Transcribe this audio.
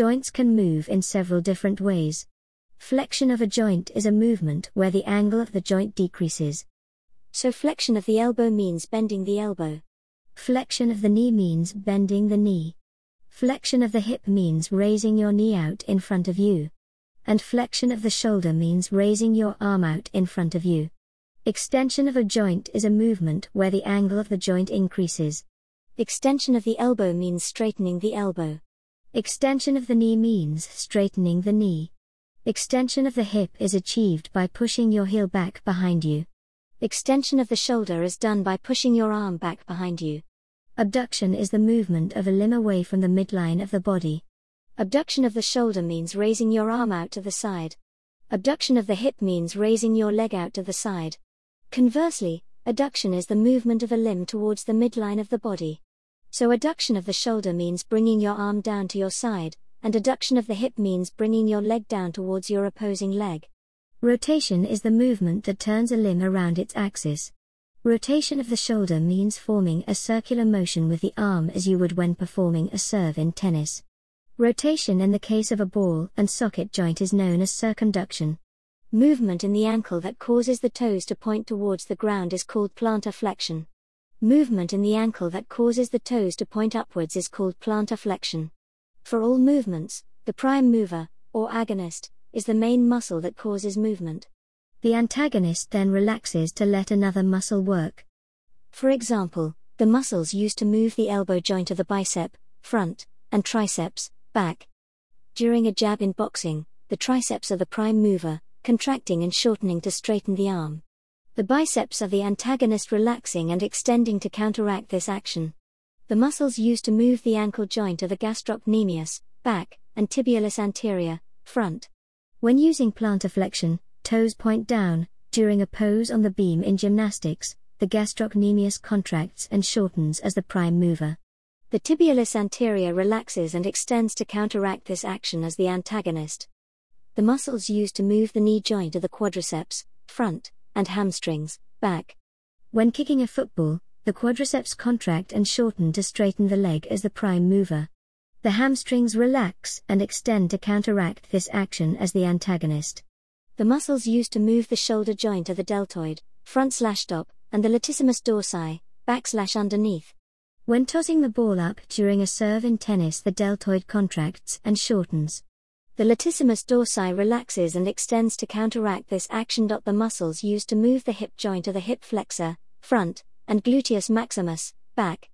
Joints can move in several different ways. Flexion of a joint is a movement where the angle of the joint decreases. So flexion of the elbow means bending the elbow. Flexion of the knee means bending the knee. Flexion of the hip means raising your knee out in front of you. And flexion of the shoulder means raising your arm out in front of you. Extension of a joint is a movement where the angle of the joint increases. Extension of the elbow means straightening the elbow. Extension of the knee means straightening the knee. Extension of the hip is achieved by pushing your heel back behind you. Extension of the shoulder is done by pushing your arm back behind you. Abduction is the movement of a limb away from the midline of the body. Abduction of the shoulder means raising your arm out to the side. Abduction of the hip means raising your leg out to the side. Conversely, adduction is the movement of a limb towards the midline of the body. So adduction of the shoulder means bringing your arm down to your side, and adduction of the hip means bringing your leg down towards your opposing leg. Rotation is the movement that turns a limb around its axis. Rotation of the shoulder means forming a circular motion with the arm as you would when performing a serve in tennis. Rotation in the case of a ball and socket joint is known as circumduction. Movement in the ankle that causes the toes to point towards the ground is called plantar flexion. Movement in the ankle that causes the toes to point upwards is called plantar flexion. For all movements, the prime mover, or agonist, is the main muscle that causes movement. The antagonist then relaxes to let another muscle work. For example, the muscles used to move the elbow joint of the bicep, front, and triceps, back. During a jab in boxing, the triceps are the prime mover, contracting and shortening to straighten the arm. The biceps are the antagonist relaxing and extending to counteract this action. The muscles used to move the ankle joint are the gastrocnemius, back, and tibialis anterior, front. When using plantar flexion, toes point down, during a pose on the beam in gymnastics, the gastrocnemius contracts and shortens as the prime mover. The tibialis anterior relaxes and extends to counteract this action as the antagonist. The muscles used to move the knee joint are the quadriceps, front, and hamstrings, back. When kicking a football, the quadriceps contract and shorten to straighten the leg as the prime mover. The hamstrings relax and extend to counteract this action as the antagonist. The muscles used to move the shoulder joint are the deltoid, front slash top, and the latissimus dorsi, back slash underneath. When tossing the ball up during a serve in tennis, the deltoid contracts and shortens. The latissimus dorsi relaxes and extends to counteract this action. The muscles used to move the hip joint are the hip flexor, front, and gluteus maximus, back.